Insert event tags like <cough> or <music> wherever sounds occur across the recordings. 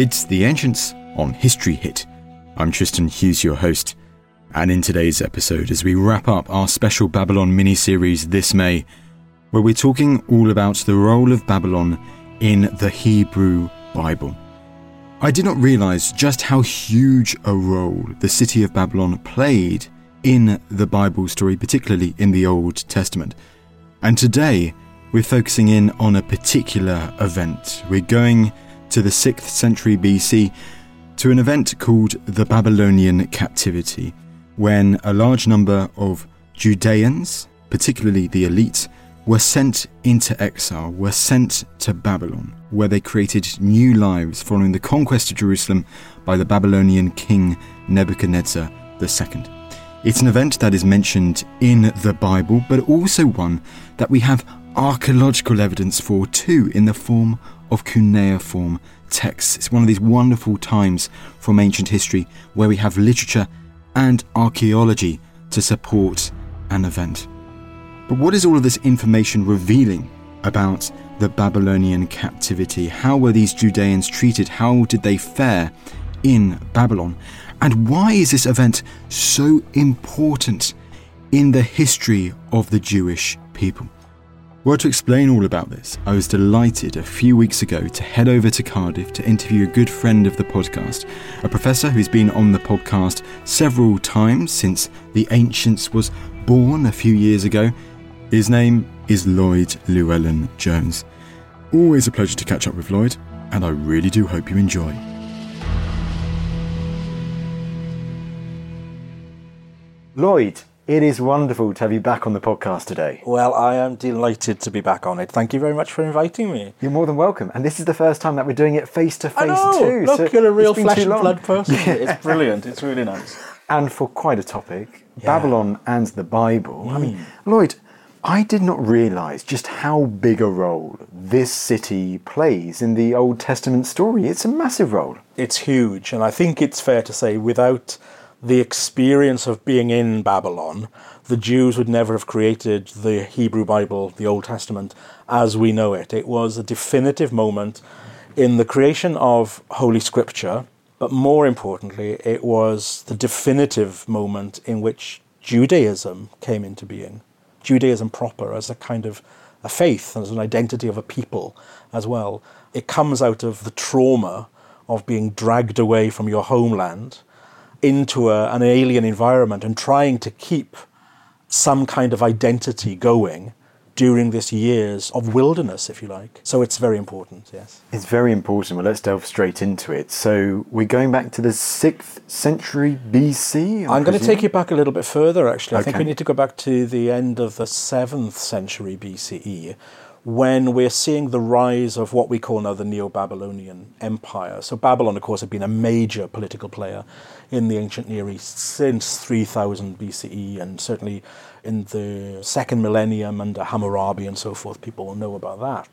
It's The Ancients on History Hit. I'm Tristan Hughes, your host. And in today's episode, as we wrap up our special Babylon mini series this May, where we're talking all about the role of Babylon in the Hebrew Bible. I did not realize just how huge a role the city of Babylon played in the Bible story, particularly in the Old Testament. And today, we're focusing in on a particular event. We're going to the 6th century BC to an event called the Babylonian Captivity, when a large number of Judeans, particularly the elite, were sent into exile, were sent to Babylon, where they created new lives following the conquest of Jerusalem by the Babylonian king Nebuchadnezzar II. It's an event that is mentioned in the Bible, but also one that we have archaeological evidence for too in the form of cuneiform texts. It's one of these wonderful times from ancient history where we have literature and archaeology to support an event. But what is all of this information revealing about the Babylonian captivity? How were these Judeans treated? How did they fare in Babylon? And why is this event so important in the history of the Jewish people? Well, to explain all about this, I was delighted a few weeks ago to head over to Cardiff to interview a good friend of the podcast, a professor who's been on the podcast several times since The Ancients was born a few years ago. His name is Lloyd Llewellyn Jones. Always a pleasure to catch up with Lloyd, and I really do hope you enjoy. Lloyd, it is wonderful to have you back on the podcast today. Well, I am delighted to be back on it. Thank you very much for inviting me. You're more than welcome. And this is the first time that we're doing it face to face too. Look, so you're a real flesh and blood person. <laughs> Yeah. It's brilliant. It's really nice. And for quite a topic, yeah. Babylon and the Bible. Mm. I mean, Lloyd, I did not realize just how big a role this city plays in the Old Testament story. It's a massive role. It's huge. And I think it's fair to say without the experience of being in Babylon, the Jews would never have created the Hebrew Bible, the Old Testament, as we know it. It was a definitive moment in the creation of Holy Scripture, but more importantly, it was the definitive moment in which Judaism came into being. Judaism proper as a kind of a faith, as an identity of a people as well. It comes out of the trauma of being dragged away from your homeland into a, an alien environment and trying to keep some kind of identity going during this years of wilderness, if you like. So it's very important, yes. It's very important. Well, let's delve straight into it. So we're going back to the 6th century BC? I'm, I'm going to take you back a little bit further, actually. I think we need to go back to the end of the 7th century BCE when we're seeing the rise of what we call now the Neo Babylonian Empire. So, Babylon, of course, had been a major political player in the ancient Near East since 3000 BCE, and certainly in the second millennium under Hammurabi and so forth. People will know about that.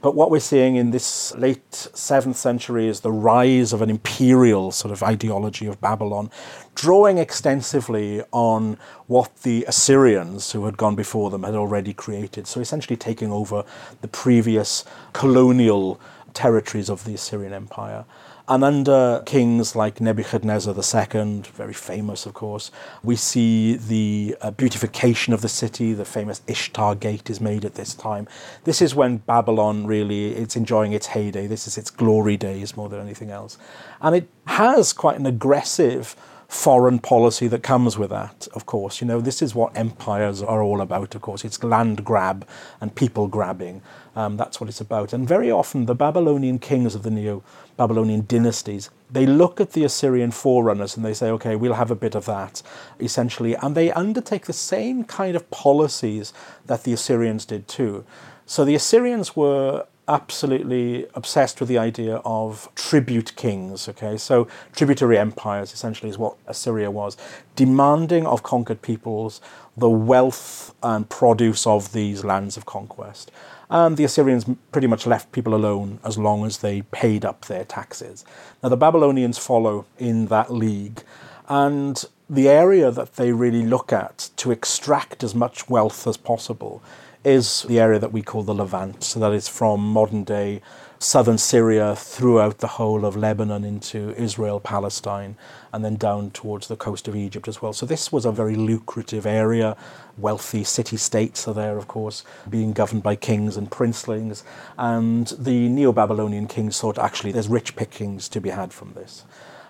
But what we're seeing in this late 7th century is the rise of an imperial sort of ideology of Babylon, drawing extensively on what the Assyrians, who had gone before them, had already created. So essentially taking over the previous colonial territories of the Assyrian Empire. And under kings like Nebuchadnezzar II, very famous, of course, we see the uh, beautification of the city. The famous Ishtar Gate is made at this time. This is when Babylon really it's enjoying its heyday. This is its glory days more than anything else, and it has quite an aggressive foreign policy that comes with that, of course. You know, this is what empires are all about, of course. It's land grab and people grabbing. Um, that's what it's about. And very often, the Babylonian kings of the Neo Babylonian dynasties, they look at the Assyrian forerunners and they say, okay, we'll have a bit of that, essentially. And they undertake the same kind of policies that the Assyrians did too. So the Assyrians were absolutely obsessed with the idea of tribute kings. Okay, so tributary empires essentially is what Assyria was, demanding of conquered peoples the wealth and produce of these lands of conquest. And the Assyrians pretty much left people alone as long as they paid up their taxes. Now the Babylonians follow in that league, and the area that they really look at to extract as much wealth as possible is the area that we call the Levant. So that is from modern day southern Syria throughout the whole of Lebanon into Israel, Palestine, and then down towards the coast of Egypt as well. So this was a very lucrative area. Wealthy city states are there, of course, being governed by kings and princelings. And the Neo Babylonian kings thought actually there's rich pickings to be had from this.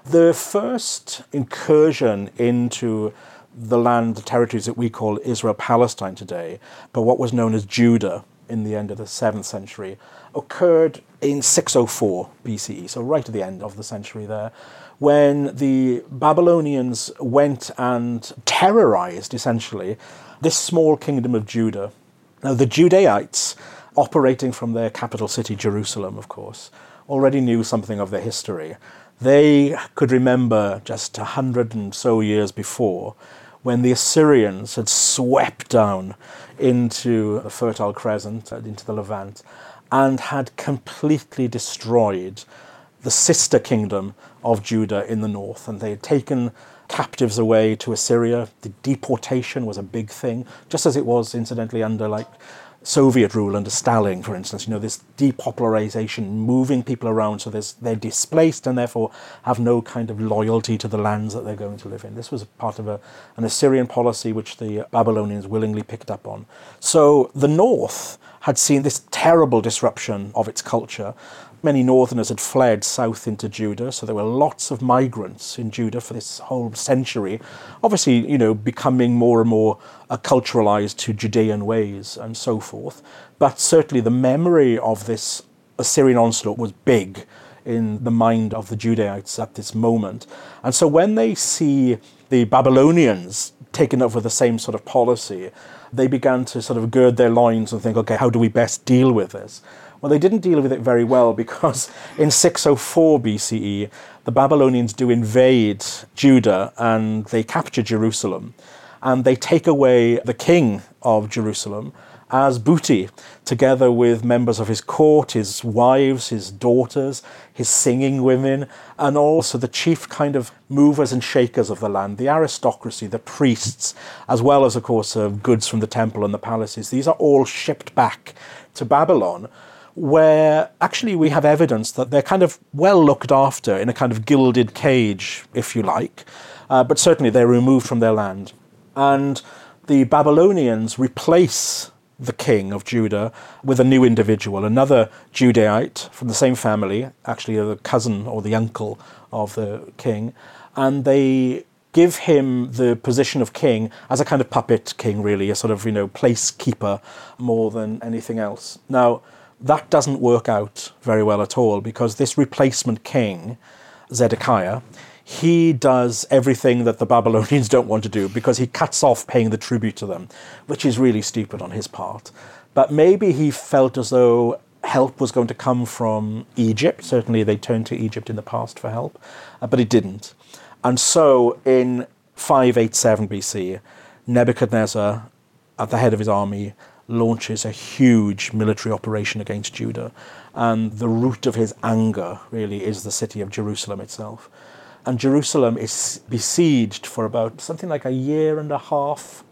The first incursion into the land, the territories that we call Israel Palestine today, but what was known as Judah in the end of the 7th century, occurred in 604 BCE, so right at the end of the century there, when the Babylonians went and terrorized essentially this small kingdom of Judah. Now, the Judahites, operating from their capital city, Jerusalem, of course, already knew something of their history. They could remember just a hundred and so years before when the Assyrians had swept down into the Fertile Crescent, uh, into the Levant, and had completely destroyed the sister kingdom of Judah in the north. And they had taken captives away to Assyria. The deportation was a big thing, just as it was, incidentally, under like Soviet rule under Stalin, for instance, you know, this depopularization, moving people around so they're displaced and therefore have no kind of loyalty to the lands that they're going to live in. This was part of a, an Assyrian policy which the Babylonians willingly picked up on. So the north had seen this terrible disruption of its culture Many northerners had fled south into Judah, so there were lots of migrants in Judah for this whole century. Obviously, you know, becoming more and more acculturalized to Judean ways and so forth. But certainly the memory of this Assyrian onslaught was big in the mind of the Judahites at this moment. And so when they see the Babylonians taken over the same sort of policy, they began to sort of gird their loins and think, okay, how do we best deal with this? Well, they didn't deal with it very well because <laughs> in 604 BCE, the Babylonians do invade Judah and they capture Jerusalem. And they take away the king of Jerusalem as booty, together with members of his court, his wives, his daughters, his singing women, and also the chief kind of movers and shakers of the land, the aristocracy, the priests, as well as, of course, uh, goods from the temple and the palaces. These are all shipped back to Babylon where actually we have evidence that they're kind of well looked after in a kind of gilded cage, if you like, uh, but certainly they're removed from their land. And the Babylonians replace the king of Judah with a new individual, another Judahite from the same family, actually the cousin or the uncle of the king, and they give him the position of king as a kind of puppet king, really, a sort of, you know, place keeper more than anything else. Now, that doesn't work out very well at all because this replacement king, Zedekiah, he does everything that the Babylonians <laughs> don't want to do because he cuts off paying the tribute to them, which is really stupid on his part. But maybe he felt as though help was going to come from Egypt. Certainly, they turned to Egypt in the past for help, uh, but it didn't. And so, in 587 BC, Nebuchadnezzar, at the head of his army, launches a huge military operation against Judah. And the root of his anger really is the city of Jerusalem itself. And Jerusalem is besieged for about something like a year and a half,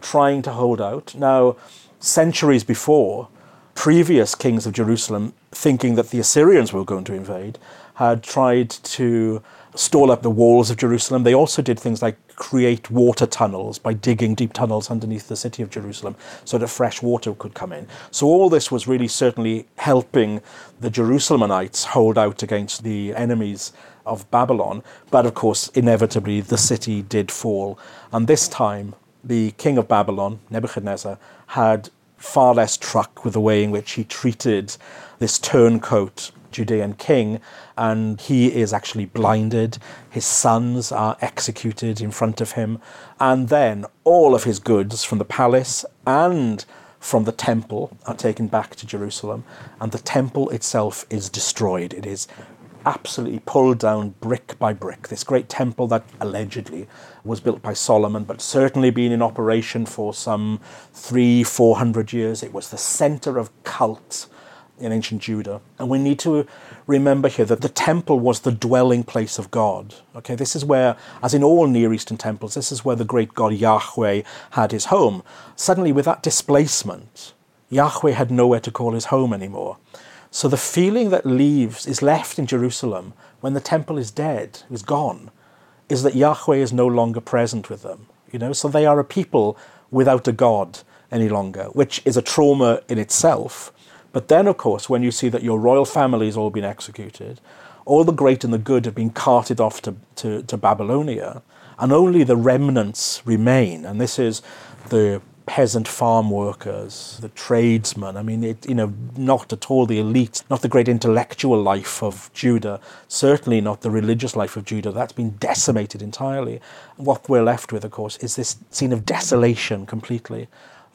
trying to hold out. Now, centuries before, previous kings of Jerusalem, thinking that the Assyrians were going to invade, had tried to stall up the walls of Jerusalem. They also did things like create water tunnels by digging deep tunnels underneath the city of Jerusalem so that fresh water could come in. So all this was really certainly helping the Jerusalemites hold out against the enemies of Babylon. But of course, inevitably, the city did fall. And this time, the king of Babylon, Nebuchadnezzar, had far less truck with the way in which he treated this turncoat Judean king, and he is actually blinded. His sons are executed in front of him, and then all of his goods from the palace and from the temple are taken back to Jerusalem, and the temple itself is destroyed. It is absolutely pulled down brick by brick. This great temple that allegedly was built by Solomon, but certainly been in operation for some three, four hundred years. It was the center of cult in ancient Judah. And we need to remember here that the temple was the dwelling place of God. Okay, this is where, as in all Near Eastern temples, this is where the great God Yahweh had his home. Suddenly, with that displacement, Yahweh had nowhere to call his home anymore. So the feeling that leaves is left in Jerusalem when the temple is dead, is gone, is that Yahweh is no longer present with them. You know, so they are a people without a God any longer, which is a trauma in itself. But then, of course, when you see that your royal family has all been executed, all the great and the good have been carted off to, to, to Babylonia, and only the remnants remain. And this is the peasant farm workers, the tradesmen. I mean, it, you know, not at all the elite, not the great intellectual life of Judah, certainly not the religious life of Judah. That's been decimated entirely. What we're left with, of course, is this scene of desolation completely.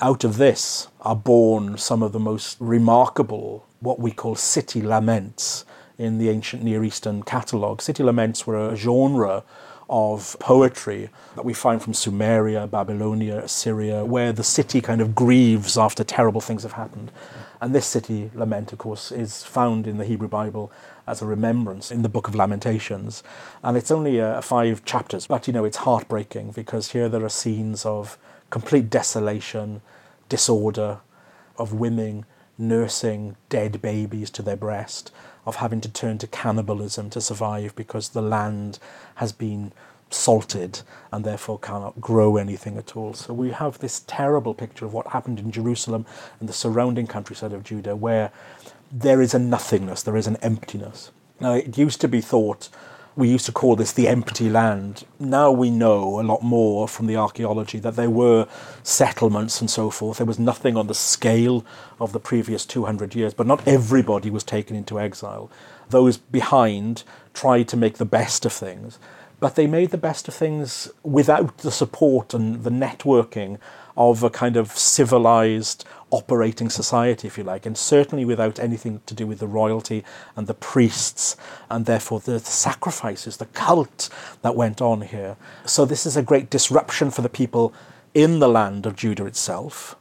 Out of this are born some of the most remarkable, what we call city laments in the ancient Near Eastern catalogue. City laments were a genre of poetry that we find from Sumeria, Babylonia, Assyria, where the city kind of grieves after terrible things have happened. And this city lament, of course, is found in the Hebrew Bible as a remembrance in the book of Lamentations. And it's only uh, five chapters, but you know, it's heartbreaking because here there are scenes of complete desolation, disorder, of women nursing dead babies to their breast, of having to turn to cannibalism to survive because the land has been salted and therefore cannot grow anything at all. So we have this terrible picture of what happened in Jerusalem and the surrounding countryside of Judah where there is a nothingness, there is an emptiness. Now, it used to be thought we used to call this the empty land. Now we know a lot more from the archaeology that there were settlements and so forth. There was nothing on the scale of the previous 200 years, but not everybody was taken into exile. Those behind tried to make the best of things, but they made the best of things without the support and the networking of a kind of civilized operating society, if you like, and certainly without anything to do with the royalty and the priests, and therefore the, sacrifices, the cult that went on here. So, this is a great disruption for the people in the land of Judah itself.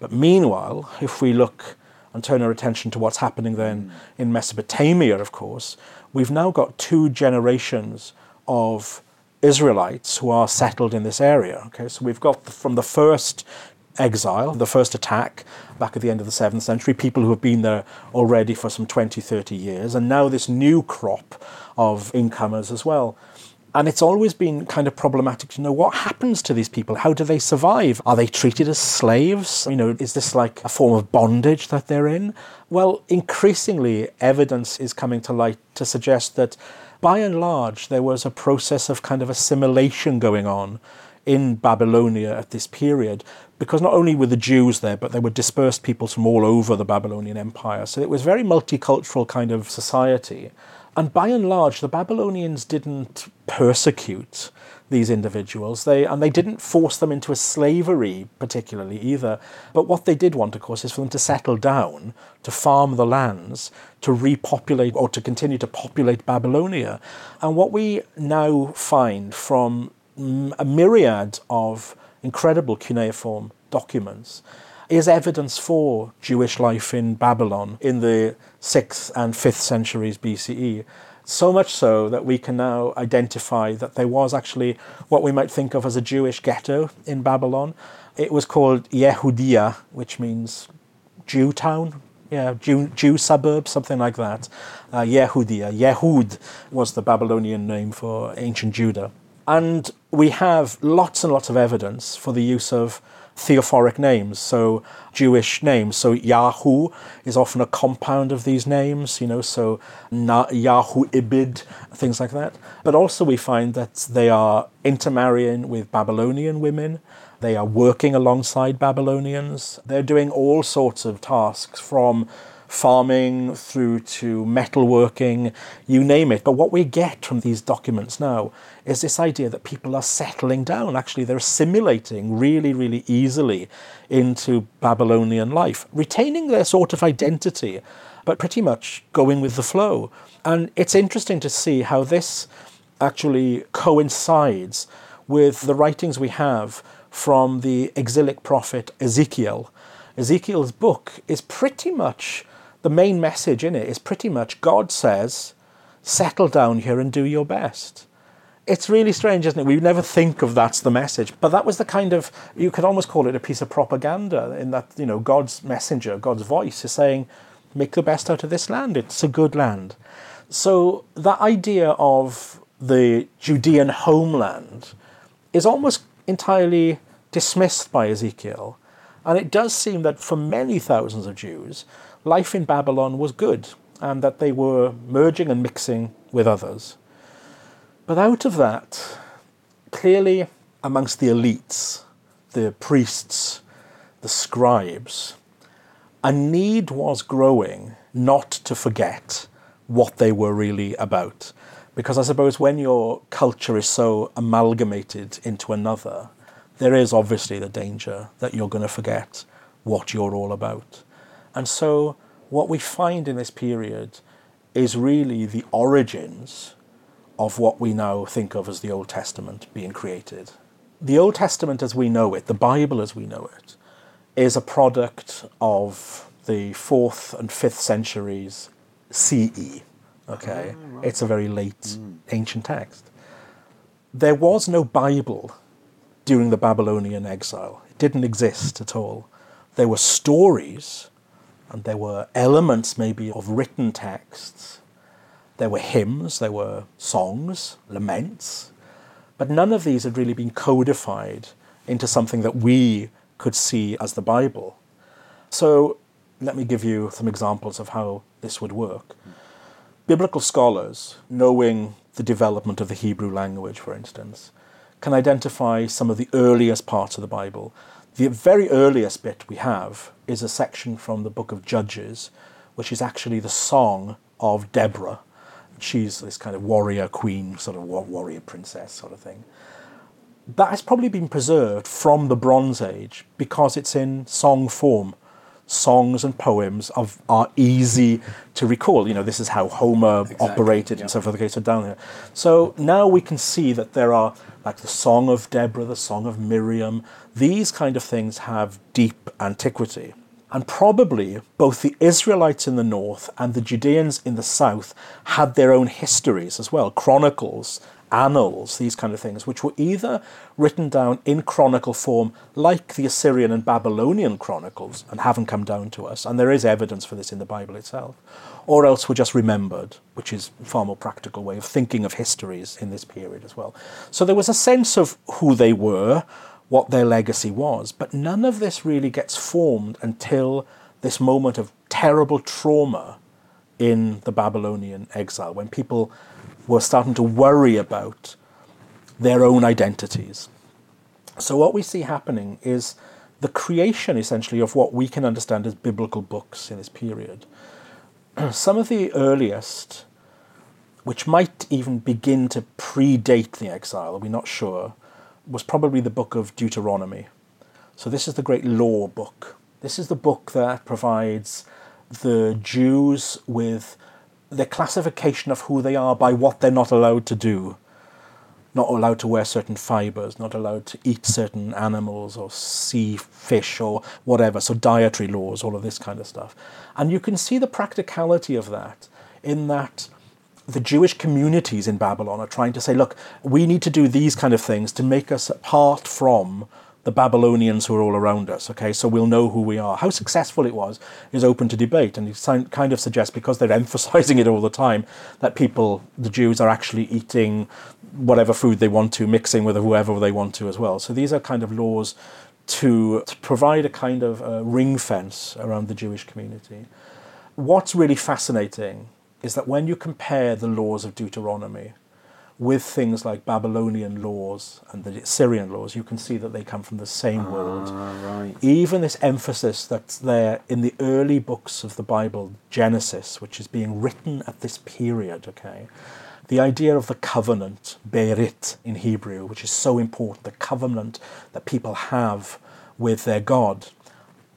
But meanwhile, if we look and turn our attention to what's happening then in Mesopotamia, of course, we've now got two generations of Israelites who are settled in this area. Okay, so we've got from the first exile, the first attack back at the end of the 7th century, people who have been there already for some 20, 30 years, and now this new crop of incomers as well. And it's always been kind of problematic to know what happens to these people. How do they survive? Are they treated as slaves? You know, is this like a form of bondage that they're in? Well, increasingly, evidence is coming to light to suggest that by and large, there was a process of kind of assimilation going on in Babylonia at this period, because not only were the Jews there, but there were dispersed peoples from all over the Babylonian Empire. So it was very multicultural kind of society. And by and large, the Babylonians didn't persecute these individuals. They and they didn't force them into a slavery particularly either. But what they did want, of course, is for them to settle down, to farm the lands, to repopulate or to continue to populate Babylonia. And what we now find from mm, a myriad of incredible cuneiform documents is evidence for Jewish life in Babylon in the 6th and 5th centuries BCE. So much so that we can now identify that there was actually what we might think of as a Jewish ghetto in Babylon. It was called Yehudia, which means Jew town, yeah, Jew, Jew suburb, something like that. Uh, Yehudia. Yehud was the Babylonian name for ancient Judah. And we have lots and lots of evidence for the use of theophoric names, so Jewish names. So Yahu is often a compound of these names, you know, so Na- Yahu Ibid, things like that. But also we find that they are intermarrying with Babylonian women. They are working alongside Babylonians. They're doing all sorts of tasks from farming through to metalworking, you name it. But what we get from these documents now is this idea that people are settling down. Actually, they're assimilating really, really easily into Babylonian life, retaining their sort of identity, but pretty much going with the flow. And it's interesting to see how this actually coincides with the writings we have from the exilic prophet Ezekiel. Ezekiel's book is pretty much the main message in it is pretty much God says, settle down here and do your best. it's really strange, isn't it? We never think of that's the message, but that was the kind of you could almost call it a piece of propaganda in that you know God's messenger, God's voice is saying, "Make the best out of this land. It's a good land." So that idea of the Judean homeland is almost entirely dismissed by Ezekiel, and it does seem that for many thousands of Jews, life in Babylon was good, and that they were merging and mixing with others. But out of that, clearly amongst the elites, the priests, the scribes, a need was growing not to forget what they were really about. Because I suppose when your culture is so amalgamated into another, there is obviously the danger that you're going to forget what you're all about. And so, what we find in this period is really the origins of what we now think of as the Old Testament being created. The Old Testament as we know it, the Bible as we know it, is a product of the fourth and fifth centuries CE. Okay, oh, right. it's a very late mm. ancient text. There was no Bible during the Babylonian exile, it didn't exist at all. There were stories and there were elements maybe of written texts there were hymns, there were songs, laments, but none of these had really been codified into something that we could see as the Bible. So let me give you some examples of how this would work. Biblical scholars, knowing the development of the Hebrew language, for instance, can identify some of the earliest parts of the Bible. The very earliest bit we have is a section from the book of Judges, which is actually the song of Deborah, she's this kind of warrior queen, sort of warrior princess sort of thing. That has probably been preserved from the Bronze Age because it's in song form. Songs and poems of, are easy to recall. You know, this is how Homer exactly, operated yeah. and so forth. Okay, so down here. So now we can see that there are like the Song of Deborah, the Song of Miriam. These kind of things have deep antiquity. And probably both the Israelites in the north and the Judeans in the south had their own histories as well, chronicles, annals, these kind of things, which were either written down in chronicle form like the Assyrian and Babylonian chronicles and haven't come down to us, and there is evidence for this in the Bible itself, or else were just remembered, which is a far more practical way of thinking of histories in this period as well. So there was a sense of who they were, what their legacy was. But none of this really gets formed until this moment of terrible trauma in the Babylonian exile, when people were starting to worry about their own identities. So, what we see happening is the creation essentially of what we can understand as biblical books in this period. <clears throat> Some of the earliest, which might even begin to predate the exile, we're not sure, was probably the book of Deuteronomy. So, this is the great law book. This is the book that provides the Jews with their classification of who they are by what they're not allowed to do. Not allowed to wear certain fibers, not allowed to eat certain animals or see fish or whatever. So, dietary laws, all of this kind of stuff. And you can see the practicality of that in that the Jewish communities in Babylon are trying to say, look, we need to do these kind of things to make us apart from the Babylonians who are all around us. Okay, so we'll know who we are. How successful it was is open to debate, and it kind of suggests because they're <laughs> emphasizing it all the time that people, the Jews, are actually eating whatever food they want to, mixing with whoever they want to as well. So these are kind of laws to, to provide a kind of uh, ring fence around the Jewish community. What's really fascinating is that when you compare the laws of Deuteronomy with things like Babylonian laws and the Syrian laws, you can see that they come from the same ah, world. Right. Even this emphasis that's there in the early books of the Bible, Genesis, which is being written at this period, okay? The idea of the covenant, Berit in Hebrew, which is so important, the covenant that people have with their God,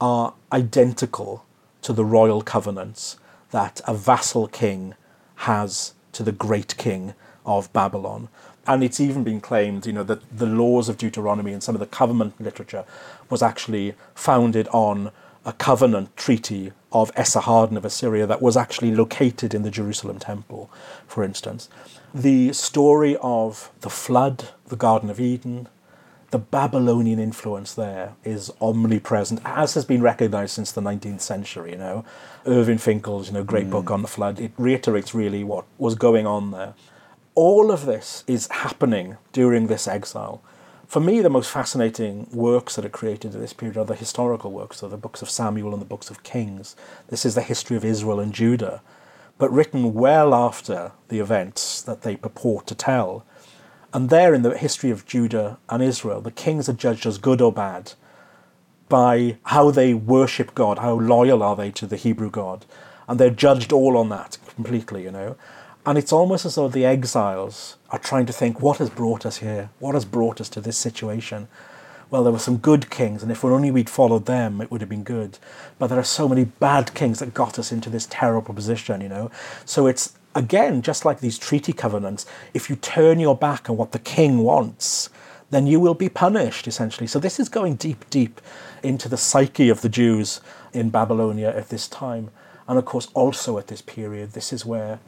are identical to the royal covenants that a vassal king has to the great king of Babylon. And it's even been claimed, you know, that the laws of Deuteronomy and some of the covenant literature was actually founded on a covenant treaty of Esarhaddon of Assyria that was actually located in the Jerusalem temple, for instance. The story of the flood, the Garden of Eden, the Babylonian influence there is omnipresent, as has been recognized since the 19th century. You know, Irving Finkel's you know great mm. book on the flood. It reiterates really what was going on there. All of this is happening during this exile. For me, the most fascinating works that are created at this period are the historical works, so the books of Samuel and the books of Kings. This is the history of Israel and Judah, but written well after the events that they purport to tell. And there, in the history of Judah and Israel, the kings are judged as good or bad by how they worship God, how loyal are they to the Hebrew God. And they're judged all on that completely, you know. And it's almost as though the exiles are trying to think, what has brought us here? What has brought us to this situation? Well, there were some good kings, and if only we'd followed them, it would have been good. But there are so many bad kings that got us into this terrible position, you know. So it's again, just like these treaty covenants, if you turn your back on what the king wants, then you will be punished, essentially. So this is going deep, deep into the psyche of the Jews in Babylonia at this time. And of course, also at this period, this is where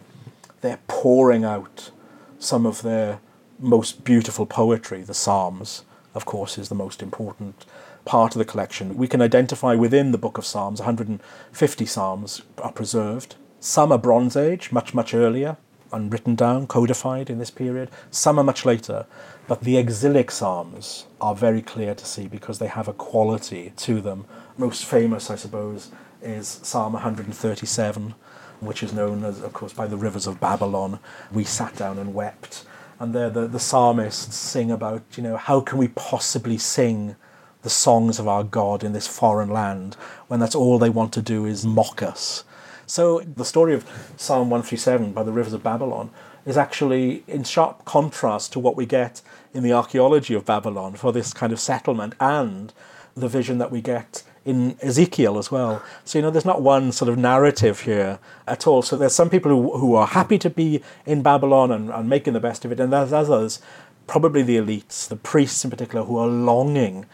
they're pouring out some of their most beautiful poetry. The Psalms, of course, is the most important part of the collection. We can identify within the book of Psalms, 150 Psalms are preserved. Some are Bronze Age, much, much earlier, and written down, codified in this period. Some are much later. But the exilic Psalms are very clear to see because they have a quality to them. Most famous, I suppose, is Psalm 137, which is known as, of course, by the rivers of Babylon. We sat down and wept. And there the, the psalmists sing about, you know, how can we possibly sing the songs of our God in this foreign land when that's all they want to do is mock us so the story of Psalm 137 by the rivers of Babylon is actually in sharp contrast to what we get in the archaeology of Babylon for this kind of settlement and the vision that we get in Ezekiel as well. So, you know, there's not one sort of narrative here at all. So, there's some people who, who are happy to be in Babylon and, and making the best of it, and there's others, probably the elites, the priests in particular, who are longing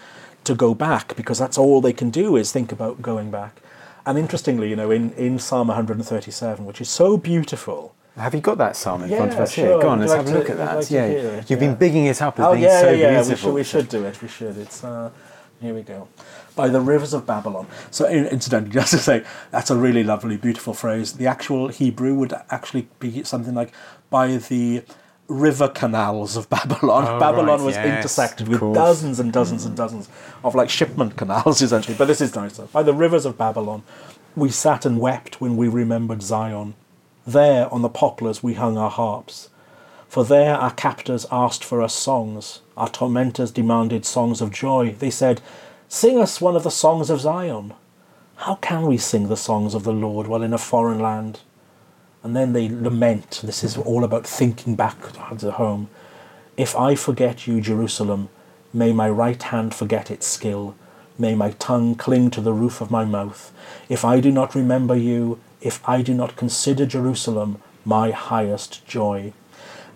to go back because that's all they can do is think about going back. And interestingly, you know, in, in Psalm 137, which is so beautiful. Have you got that psalm in yeah, front of us sure. here? Go on, let's like have a to, look at that. Like yeah, it, you've yeah. been bigging it up as oh, being yeah, so yeah, beautiful. We should, we should do it. We should. It's uh, here we go. By the rivers of Babylon. So, incidentally, <laughs> just to say, that's a really lovely, beautiful phrase. The actual Hebrew would actually be something like by the river canals of <laughs> Babylon. Oh, Babylon right, was yes, intersected with course. dozens and dozens and dozens of like shipment canals, <laughs> essentially. But this is nicer. By the rivers of Babylon, we sat and wept when we remembered Zion. There on the poplars we hung our harps. For there our captors asked for us songs. Our tormentors demanded songs of joy. They said, Sing us one of the songs of Zion. How can we sing the songs of the Lord while in a foreign land? And then they lament. This is all about thinking back to home. If I forget you, Jerusalem, may my right hand forget its skill. May my tongue cling to the roof of my mouth. If I do not remember you, if I do not consider Jerusalem my highest joy.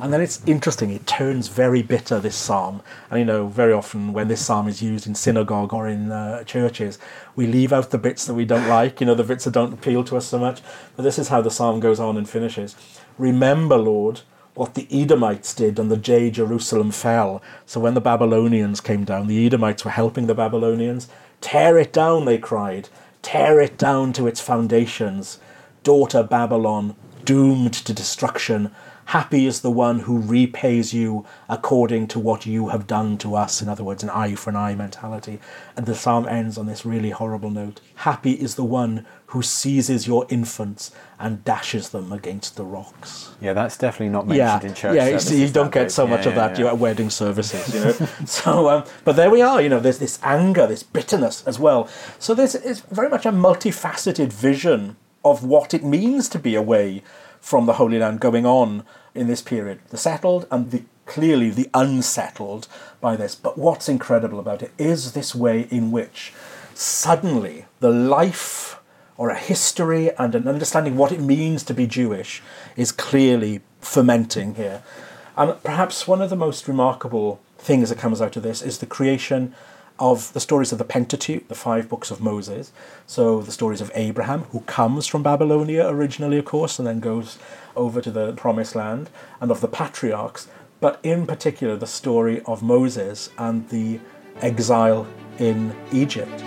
And then it's interesting, it turns very bitter, this psalm. And you know, very often when this psalm is used in synagogue or in uh, churches, we leave out the bits that we don't like, you know, the bits that don't appeal to us so much. But this is how the psalm goes on and finishes. Remember, Lord, what the Edomites did on the day Jerusalem fell. So when the Babylonians came down, the Edomites were helping the Babylonians. Tear it down, they cried. Tear it down to its foundations. Daughter Babylon, doomed to destruction. Happy is the one who repays you according to what you have done to us. In other words, an eye for an eye mentality. And the psalm ends on this really horrible note. Happy is the one who seizes your infants and dashes them against the rocks. Yeah, that's definitely not mentioned Yeah, in church. yeah. You, services, see, you don't get so much Yeah, of that yeah, at wedding services, you know. <laughs> so, um, but there we are. You know, there's this anger, this bitterness as well. So there's it's very much a multifaceted vision of what it means to be away from the Holy Land going on in this period. The settled and the clearly the unsettled by this. But what's incredible about it is this way in which suddenly the life or a history and an understanding what it means to be Jewish is clearly fermenting here. And perhaps one of the most remarkable things that comes out of this is the creation of the stories of the Pentateuch, the five books of Moses. So the stories of Abraham, who comes from Babylonia originally, of course, and then goes over to the Promised Land, and of the patriarchs, but in particular the story of Moses and the exile in Egypt.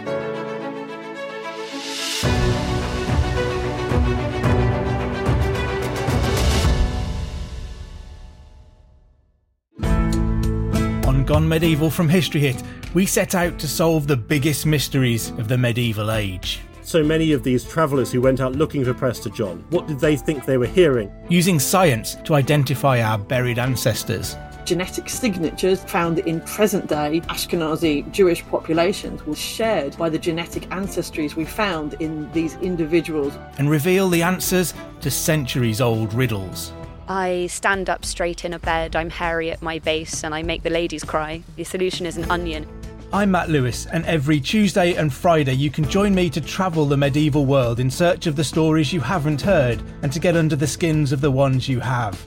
Gone Medieval from History Hit, we set out to solve the biggest mysteries of the medieval age. So many of these travellers who went out looking for Prester John, what did they think they were hearing? Using science to identify our buried ancestors. Genetic signatures found in present day Ashkenazi Jewish populations were shared by the genetic ancestries we found in these individuals. And reveal the answers to centuries old riddles. I stand up straight in a bed, I'm hairy at my base, and I make the ladies cry. The solution is an onion. I'm Matt Lewis, and every Tuesday and Friday you can join me to travel the medieval world in search of the stories you haven't heard and to get under the skins of the ones you have.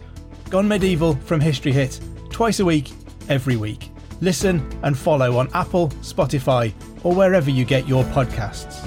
Gone Medieval from History Hit, twice a week, every week. Listen and follow on Apple, Spotify, or wherever you get your podcasts.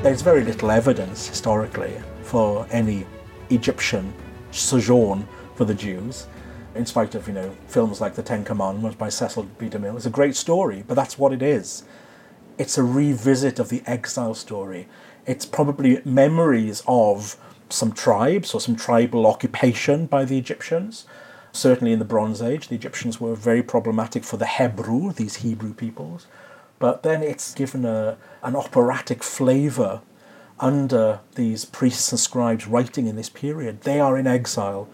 There's very little evidence historically for any Egyptian sojourn for the Jews, in spite of you know films like The Ten Commandments by Cecil B. DeMille. It's a great story, but that's what it is. It's a revisit of the exile story. It's probably memories of some tribes or some tribal occupation by the Egyptians. Certainly in the Bronze Age, the Egyptians were very problematic for the Hebrew, these Hebrew peoples. But then it's given a, an operatic flavour under these priests and scribes writing in this period. They are in exile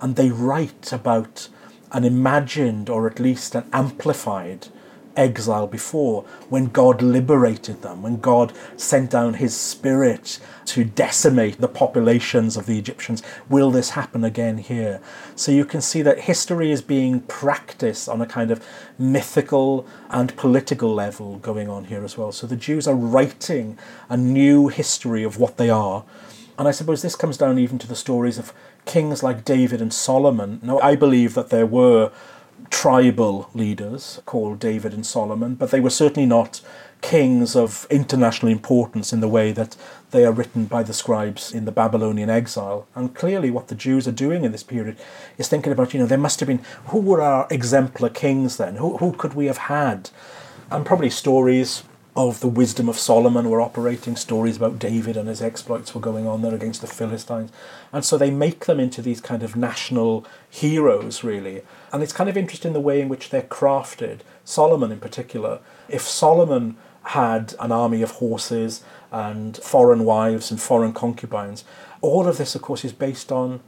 and they write about an imagined or at least an amplified exile before when God liberated them, when God sent down his spirit to decimate the populations of the Egyptians. Will this happen again here? So you can see that history is being practiced on a kind of mythical and political level going on here as well. So the Jews are writing a new history of what they are. And I suppose this comes down even to the stories of kings like David and Solomon. Now, I believe that there were tribal leaders called David and Solomon, but they were certainly not kings of international importance in the way that they are written by the scribes in the Babylonian exile. And clearly, what the Jews are doing in this period is thinking about, you know, there must have been who were our exemplar kings then? Who, who could we have had? And probably stories of the wisdom of Solomon were operating, stories about David and his exploits were going on there against the Philistines. And so they make them into these kind of national heroes, really. And it's kind of interesting the way in which they're crafted. Solomon, in particular, if Solomon had an army of horses and foreign wives and foreign concubines, all of this, of course, is based on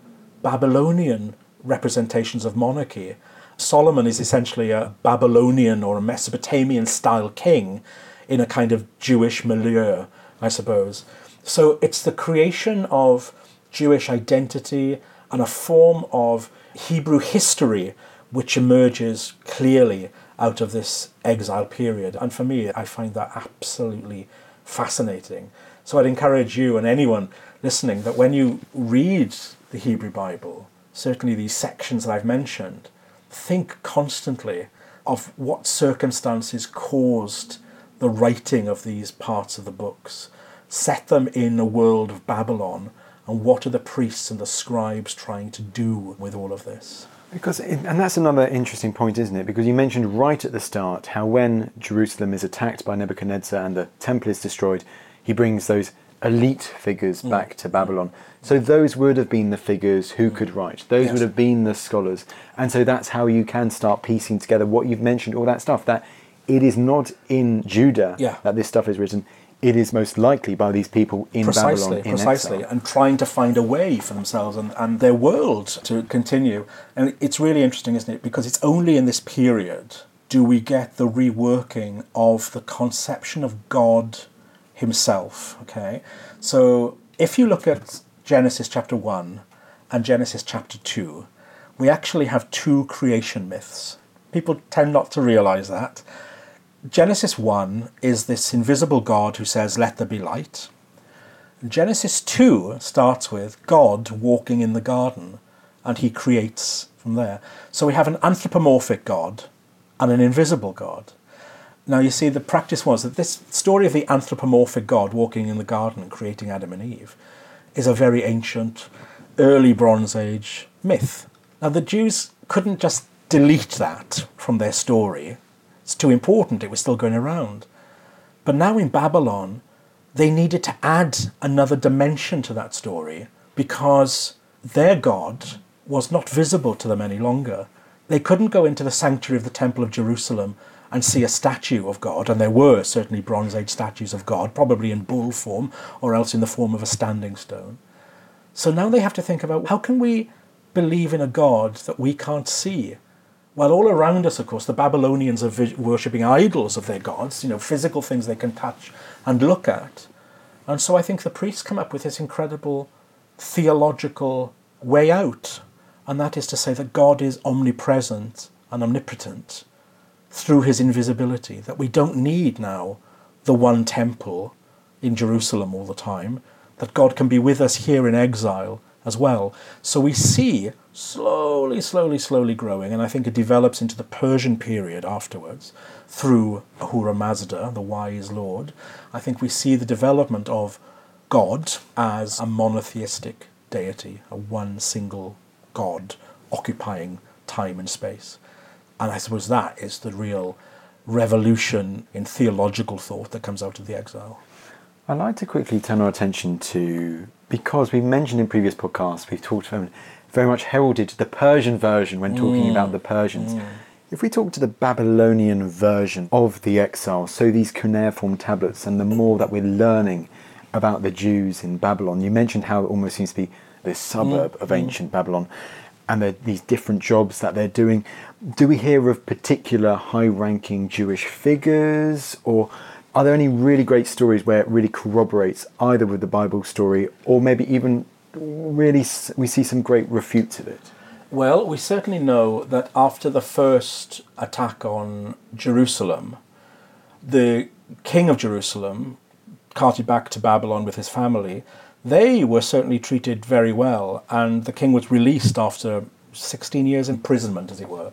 Babylonian representations of monarchy. Solomon is essentially a Babylonian or a Mesopotamian style king in a kind of Jewish milieu, I suppose. So it's the creation of Jewish identity and a form of Hebrew history which emerges clearly out of this exile period. And for me, I find that absolutely fascinating. So I'd encourage you and anyone listening that when you read the Hebrew Bible, certainly these sections that I've mentioned, think constantly of what circumstances caused the writing of these parts of the books. Set them in a world of Babylon, and what are the priests and the scribes trying to do with all of this? Because, and that's another interesting point, isn't it? Because you mentioned right at the start how when Jerusalem is attacked by Nebuchadnezzar and the temple is destroyed, he brings those elite figures mm. back to Babylon. So those would have been the figures who could write. Those yes. would have been the scholars. And so that's how you can start piecing together what you've mentioned, all that stuff. That it is not in Judah yeah. that this stuff is written. It is most likely by these people in precisely, Babylon. In precisely, exile. and trying to find a way for themselves and, and their world to continue. And it's really interesting, isn't it? Because it's only in this period do we get the reworking of the conception of God himself. Okay, so if you look at Genesis chapter 1 and Genesis chapter 2, we actually have two creation myths. People tend not to realize that. Genesis 1 is this invisible God who says, Let there be light. Genesis 2 starts with God walking in the garden and he creates from there. So we have an anthropomorphic God and an invisible God. Now, you see, the practice was that this story of the anthropomorphic God walking in the garden and creating Adam and Eve is a very ancient, early Bronze Age myth. Now, the Jews couldn't just delete that from their story. It's too important, it was still going around. But now in Babylon, they needed to add another dimension to that story because their God was not visible to them any longer. They couldn't go into the sanctuary of the Temple of Jerusalem and see a statue of God, and there were certainly Bronze Age statues of God, probably in bull form or else in the form of a standing stone. So now they have to think about how can we believe in a God that we can't see? Well, all around us, of course, the Babylonians are worshipping idols of their gods, you know, physical things they can touch and look at. And so I think the priests come up with this incredible theological way out, and that is to say that God is omnipresent and omnipotent through his invisibility, that we don't need now the one temple in Jerusalem all the time, that God can be with us here in exile as well. So we see slowly, slowly, slowly growing, and I think it develops into the Persian period afterwards through Ahura Mazda, the wise lord. I think we see the development of God as a monotheistic deity, a one single God occupying time and space. And I suppose that is the real revolution in theological thought that comes out of the exile. I'd like to quickly turn our attention to, because we mentioned in previous podcasts, we've talked very much heralded the Persian version when talking mm. about the Persians. Mm. If we talk to the Babylonian version of the exile, so these cuneiform tablets, and the more that we're learning about the Jews in Babylon, you mentioned how it almost seems to be this suburb mm. of ancient Babylon and these different jobs that they're doing. Do we hear of particular high ranking Jewish figures, or are there any really great stories where it really corroborates either with the Bible story, or maybe even really we see some great refutes of it? Well, we certainly know that after the first attack on Jerusalem, the king of Jerusalem, carted back to Babylon with his family, they were certainly treated very well, and the king was released after 16 years imprisonment, as it were.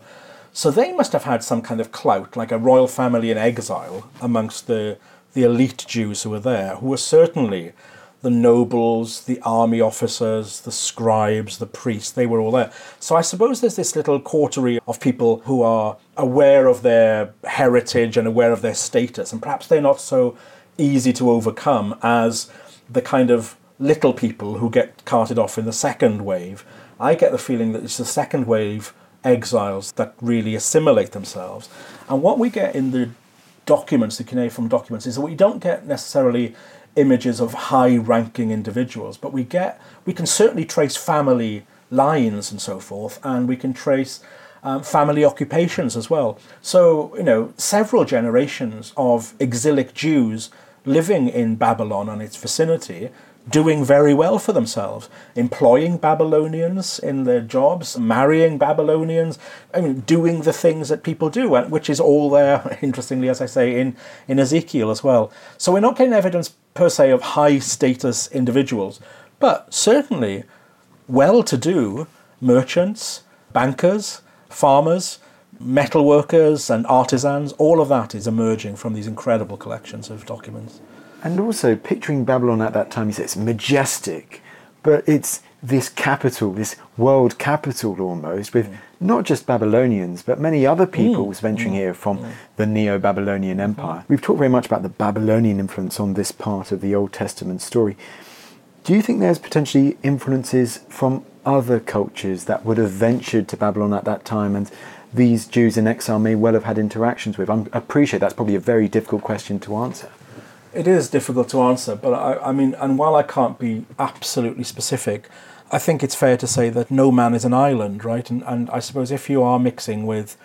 So they must have had some kind of clout, like a royal family in exile amongst the, the elite Jews who were there, who were certainly the nobles, the army officers, the scribes, the priests, they were all there. So I suppose there's this little coterie of people who are aware of their heritage and aware of their status, and perhaps they're not so easy to overcome as the kind of little people who get carted off in the second wave. I get the feeling that it's the second wave exiles that really assimilate themselves. And what we get in the documents, the cuneiform documents, is that we don't get necessarily images of high ranking individuals, but we get we can certainly trace family lines and so forth, and we can trace um, family occupations as well. So, you know, several generations of exilic Jews living in Babylon and its vicinity doing very well for themselves, employing Babylonians in their jobs, marrying Babylonians, I mean, doing the things that people do, which is all there, <laughs> interestingly, as I say, in, in Ezekiel as well. So we're not getting evidence per se of high status individuals, but certainly well to do merchants, bankers, farmers, metal workers, and artisans, all of that is emerging from these incredible collections of documents. And also, picturing Babylon at that time, you say it's majestic, but it's this capital, this world capital almost, with mm. not just Babylonians, but many other peoples mm. venturing mm. here from mm. the Neo Babylonian Empire. We've talked very much about the Babylonian influence on this part of the Old Testament story. Do you think there's potentially influences from other cultures that would have ventured to Babylon at that time and these Jews in exile may well have had interactions with? I appreciate that's probably a very difficult question to answer. It is difficult to answer, but I, I mean, and while I can't be absolutely specific, I think it's fair to say that no man is an island, right? And, and I suppose if you are mixing with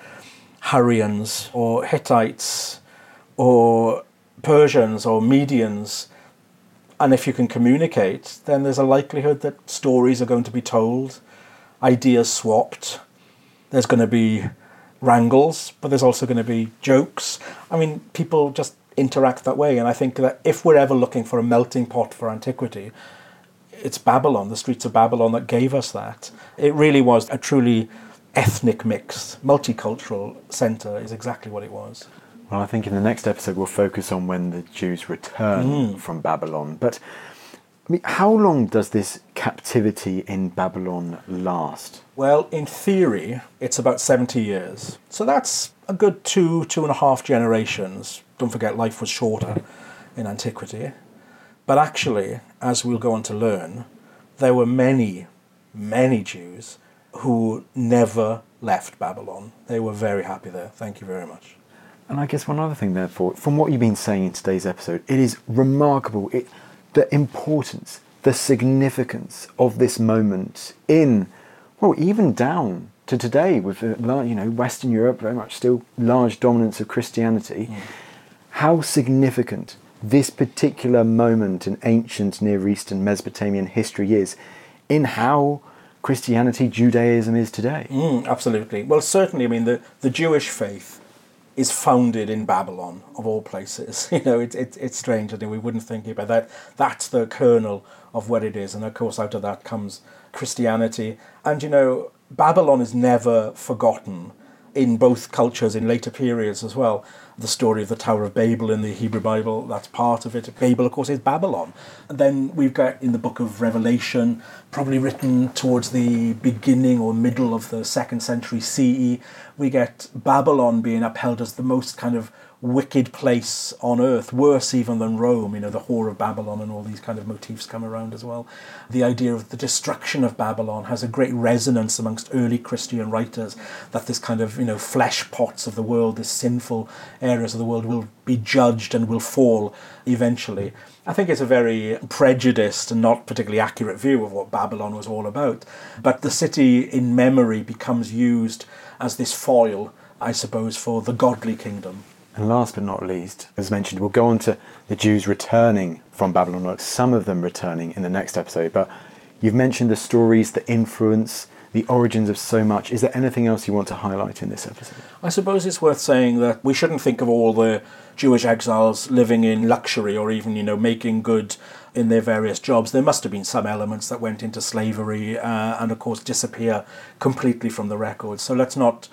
Hurrians or Hittites or Persians or Medians, and if you can communicate, then there's a likelihood that stories are going to be told, ideas swapped, there's going to be wrangles, but there's also going to be jokes. I mean, people just interact that way, and I think that if we're ever looking for a melting pot for antiquity, it's Babylon, the streets of Babylon, that gave us that. It really was a truly ethnic mix, multicultural centre, is exactly what it was. Well, I think in the next episode we'll focus on when the Jews return mm. from Babylon. But I mean, how long does this captivity in Babylon last? Well, in theory, it's about 70 years. So that's a good two, two and a half generations. Don't forget, life was shorter in antiquity. But actually, as we'll go on to learn, there were many, many Jews who never left Babylon. They were very happy there. Thank you very much. And I guess one other thing, therefore, from what you've been saying in today's episode, it is remarkable it, the importance, the significance of this moment in, well, even down to today with you know Western Europe very much still large dominance of Christianity. Mm. How significant this particular moment in ancient Near Eastern Mesopotamian history is in how Christianity, Judaism is today. Mm, absolutely. Well, certainly, I mean, the, the Jewish faith is founded in Babylon, of all places. <laughs> You know, it, it, it's strange. Think we wouldn't think about that. That's the kernel of what it is. And of course, out of that comes Christianity. And, you know, Babylon is never forgotten in both cultures in later periods as well the story of the Tower of Babel in the Hebrew Bible. That's part of it. Babel, of course, is Babylon. And then we've got in the book of Revelation, probably written towards the beginning or middle of the second century CE, we get Babylon being upheld as the most kind of wicked place on earth, worse even than Rome, you know, the whore of Babylon and all these kind of motifs come around as well. The idea of the destruction of Babylon has a great resonance amongst early Christian writers that this kind of, you know, flesh pots of the world, this sinful areas of the world will be judged and will fall eventually. I think it's a very prejudiced and not particularly accurate view of what Babylon was all about. But the city in memory becomes used as this foil, I suppose, for the godly kingdom. And last but not least, as mentioned, we'll go on to the Jews returning from Babylon, some of them returning in the next episode. But you've mentioned the stories, the influence, the origins of so much. Is there anything else you want to highlight in this episode? I suppose it's worth saying that we shouldn't think of all the Jewish exiles living in luxury or even, you know, making good in their various jobs. There must have been some elements that went into slavery uh, and, of course, disappear completely from the records. So let's not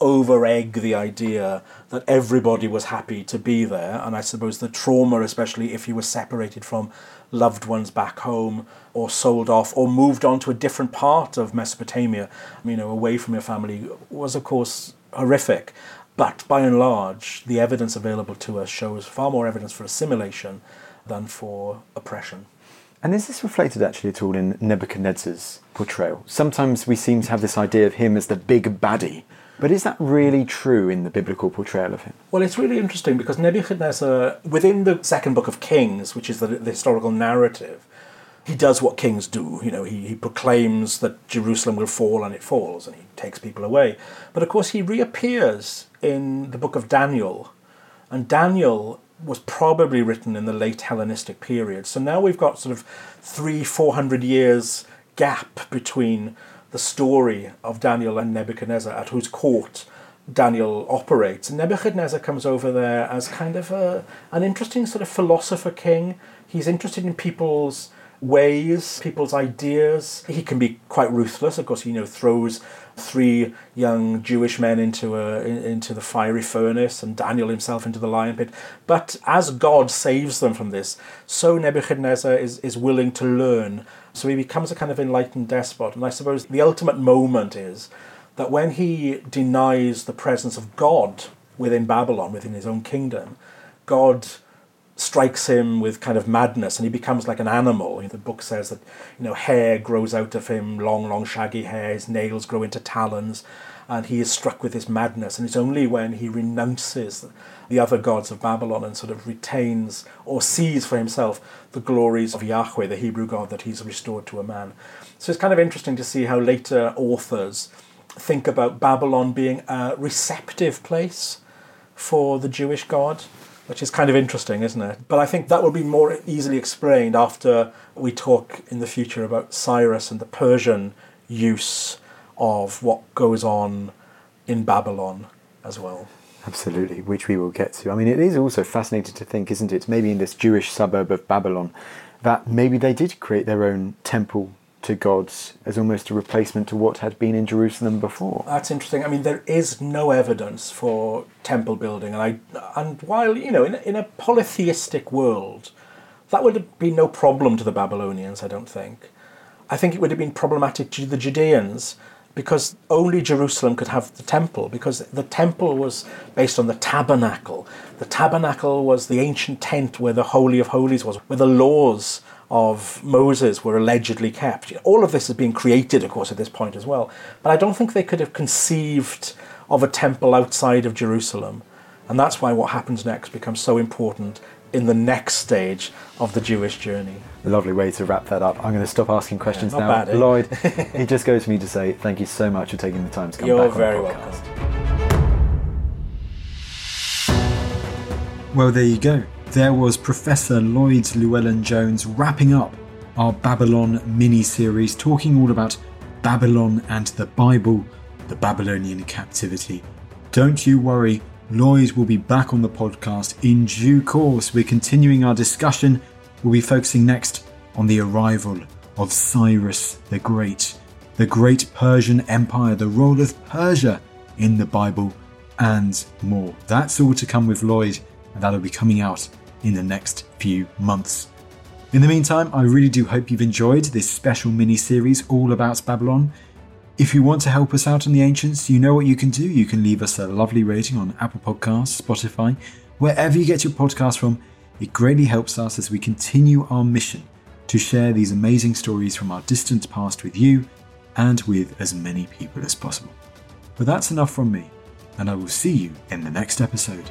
over egg the idea that everybody was happy to be there. And I suppose the trauma, especially if you were separated from loved ones back home or sold off or moved on to a different part of Mesopotamia, you know, away from your family, was of course horrific. But by and large, the evidence available to us shows far more evidence for assimilation than for oppression. And is this reflected actually at all in Nebuchadnezzar's portrayal? Sometimes we seem to have this idea of him as the big baddie but is that really true in the biblical portrayal of him? Well, it's really interesting because Nebuchadnezzar, within the second book of Kings, which is the, the historical narrative, he does what kings do. You know, he, he proclaims that Jerusalem will fall and it falls, and he takes people away. But of course, he reappears in the book of Daniel, and Daniel was probably written in the late Hellenistic period. So now we've got sort of three, four hundred years gap between the story of Daniel and Nebuchadnezzar, at whose court Daniel operates. Nebuchadnezzar comes over there as kind of a, an interesting sort of philosopher king. He's interested in people's ways, people's ideas. He can be quite ruthless. Of course, he you know throws three young Jewish men into a into the fiery furnace and Daniel himself into the lion pit. But as God saves them from this, so Nebuchadnezzar is, is willing to learn. So he becomes a kind of enlightened despot. And I suppose the ultimate moment is that when he denies the presence of God within Babylon, within his own kingdom, God strikes him with kind of madness and he becomes like an animal. The book says that you know hair grows out of him, long, long, shaggy hair, his nails grow into talons, and he is struck with this madness. And it's only when he renounces the other gods of Babylon and sort of retains or sees for himself the glories of Yahweh, the Hebrew God, that he's restored to a man. So it's kind of interesting to see how later authors think about Babylon being a receptive place for the Jewish God, which is kind of interesting, isn't it? But I think that will be more easily explained after we talk in the future about Cyrus and the Persian use of what goes on in Babylon as well. Absolutely, which we will get to. I mean, it is also fascinating to think, isn't it? Maybe in this Jewish suburb of Babylon, that maybe they did create their own temple to gods as almost a replacement to what had been in Jerusalem before. That's interesting. I mean, there is no evidence for temple building, and I and while you know, in in a polytheistic world, that would have been no problem to the Babylonians. I don't think. I think it would have been problematic to the Judeans because only Jerusalem could have the temple, because the temple was based on the tabernacle. The tabernacle was the ancient tent where the Holy of Holies was, where the laws of Moses were allegedly kept. All of this has been created, of course, at this point as well. But I don't think they could have conceived of a temple outside of Jerusalem. And that's why what happens next becomes so important in the next stage of the Jewish journey. Lovely way to wrap that up. I'm going to stop asking questions yeah, now. Bad, eh? Lloyd, <laughs> it just goes for me to say thank you so much for taking the time to come You're back very on the podcast. welcome. Well, there you go. There was Professor Lloyd Llewellyn Jones wrapping up our Babylon mini series, talking all about Babylon and the Bible, the Babylonian captivity. Don't you worry, Lloyd will be back on the podcast in due course. We're continuing our discussion. We'll be focusing next on the arrival of Cyrus the Great, the great Persian Empire, the role of Persia in the Bible, and more. That's all to come with Lloyd, and that'll be coming out in the next few months. In the meantime, I really do hope you've enjoyed this special mini series all about Babylon. If you want to help us out on the Ancients, you know what you can do. You can leave us a lovely rating on Apple Podcasts, Spotify, wherever you get your podcast from. It greatly helps us as we continue our mission to share these amazing stories from our distant past with you and with as many people as possible. But that's enough from me, and I will see you in the next episode.